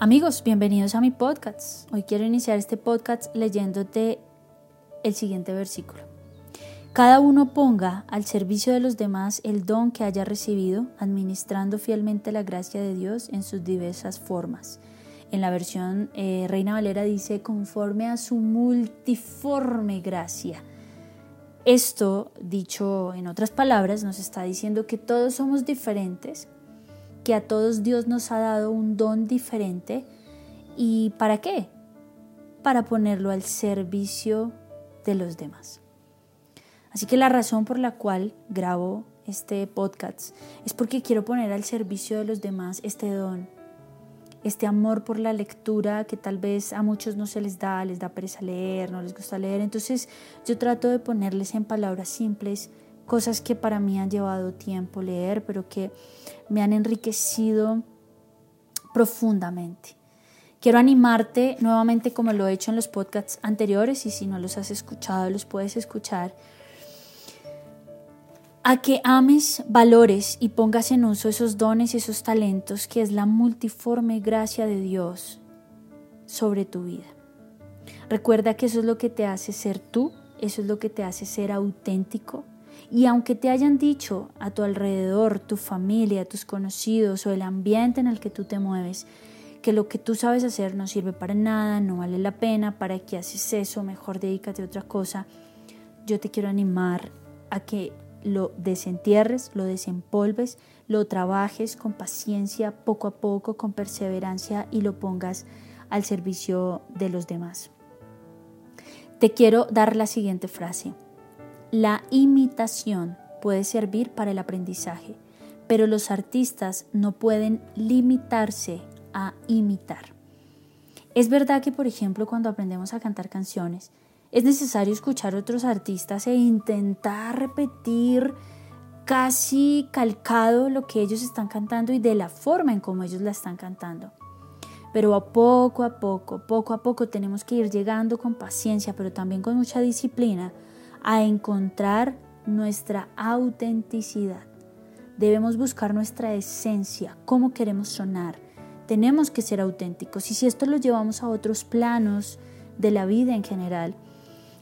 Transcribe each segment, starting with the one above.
Amigos, bienvenidos a mi podcast. Hoy quiero iniciar este podcast leyéndote el siguiente versículo. Cada uno ponga al servicio de los demás el don que haya recibido, administrando fielmente la gracia de Dios en sus diversas formas. En la versión eh, Reina Valera dice conforme a su multiforme gracia. Esto, dicho en otras palabras, nos está diciendo que todos somos diferentes, que a todos Dios nos ha dado un don diferente. ¿Y para qué? Para ponerlo al servicio de los demás. Así que la razón por la cual grabo este podcast es porque quiero poner al servicio de los demás este don, este amor por la lectura que tal vez a muchos no se les da, les da pereza leer, no les gusta leer. Entonces yo trato de ponerles en palabras simples cosas que para mí han llevado tiempo leer, pero que me han enriquecido profundamente. Quiero animarte nuevamente como lo he hecho en los podcasts anteriores y si no los has escuchado los puedes escuchar a que ames, valores y pongas en uso esos dones y esos talentos que es la multiforme gracia de Dios sobre tu vida. Recuerda que eso es lo que te hace ser tú, eso es lo que te hace ser auténtico, y aunque te hayan dicho a tu alrededor, tu familia, tus conocidos o el ambiente en el que tú te mueves, que lo que tú sabes hacer no sirve para nada, no vale la pena, para qué haces eso, mejor dedícate a otra cosa, yo te quiero animar a que lo desentierres, lo desempolves, lo trabajes con paciencia, poco a poco, con perseverancia y lo pongas al servicio de los demás. Te quiero dar la siguiente frase. La imitación puede servir para el aprendizaje, pero los artistas no pueden limitarse a imitar. Es verdad que, por ejemplo, cuando aprendemos a cantar canciones, es necesario escuchar otros artistas e intentar repetir casi calcado lo que ellos están cantando y de la forma en cómo ellos la están cantando. Pero a poco a poco, poco a poco tenemos que ir llegando con paciencia, pero también con mucha disciplina a encontrar nuestra autenticidad. Debemos buscar nuestra esencia, cómo queremos sonar. Tenemos que ser auténticos y si esto lo llevamos a otros planos de la vida en general,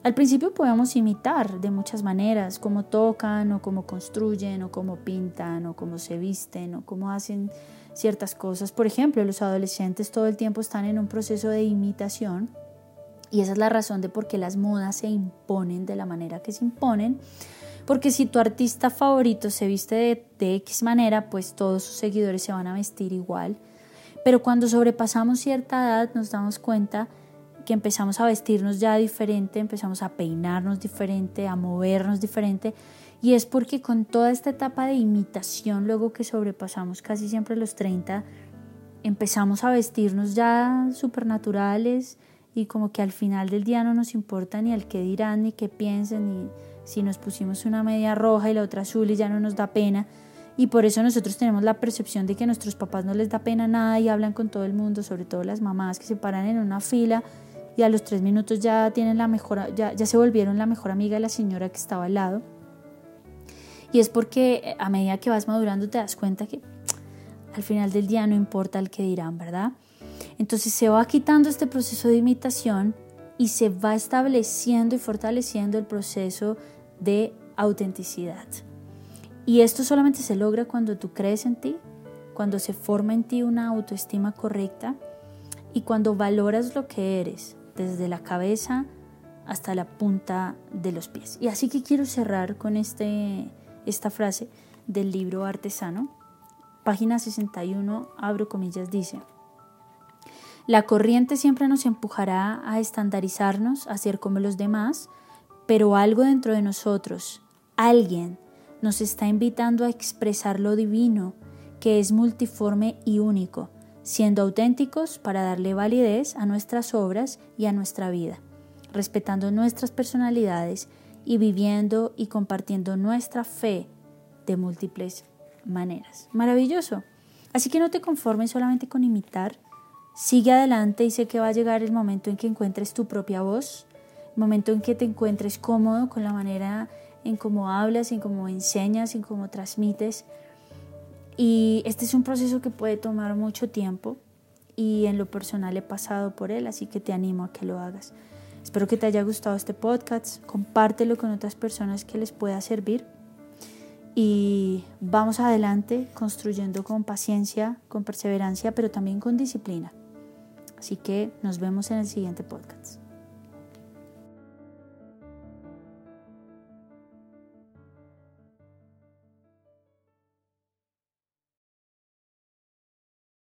al principio podemos imitar de muchas maneras, cómo tocan o cómo construyen o cómo pintan o cómo se visten o cómo hacen ciertas cosas. Por ejemplo, los adolescentes todo el tiempo están en un proceso de imitación y esa es la razón de por qué las modas se imponen de la manera que se imponen. Porque si tu artista favorito se viste de, de, X manera, pues todos sus seguidores se van a vestir igual. Pero cuando sobrepasamos cierta edad nos damos cuenta que empezamos a vestirnos ya diferente, empezamos a peinarnos diferente, a movernos diferente. Y es porque con toda esta etapa de imitación, luego que sobrepasamos casi siempre los 30, empezamos a vestirnos ya supernaturales, y como que al final del día no nos importa ni el qué dirán, ni qué piensen, ni si nos pusimos una media roja y la otra azul y ya no nos da pena. Y por eso nosotros tenemos la percepción de que a nuestros papás no les da pena nada y hablan con todo el mundo, sobre todo las mamás que se paran en una fila y a los tres minutos ya tienen la mejor, ya, ya se volvieron la mejor amiga de la señora que estaba al lado. Y es porque eh, a medida que vas madurando te das cuenta que al final del día no importa el que dirán, ¿verdad? Entonces se va quitando este proceso de imitación y se va estableciendo y fortaleciendo el proceso de autenticidad. Y esto solamente se logra cuando tú crees en ti, cuando se forma en ti una autoestima correcta y cuando valoras lo que eres, desde la cabeza hasta la punta de los pies. Y así que quiero cerrar con este, esta frase del libro Artesano. Página 61, abro comillas, dice, la corriente siempre nos empujará a estandarizarnos, a ser como los demás, pero algo dentro de nosotros, alguien, nos está invitando a expresar lo divino, que es multiforme y único, siendo auténticos para darle validez a nuestras obras y a nuestra vida, respetando nuestras personalidades y viviendo y compartiendo nuestra fe de múltiples maneras. Maravilloso. Así que no te conformes solamente con imitar, Sigue adelante y sé que va a llegar el momento en que encuentres tu propia voz, el momento en que te encuentres cómodo con la manera en cómo hablas, en cómo enseñas, en cómo transmites. Y este es un proceso que puede tomar mucho tiempo y en lo personal he pasado por él, así que te animo a que lo hagas. Espero que te haya gustado este podcast, compártelo con otras personas que les pueda servir y vamos adelante construyendo con paciencia, con perseverancia, pero también con disciplina. Así que nos vemos en el siguiente podcast.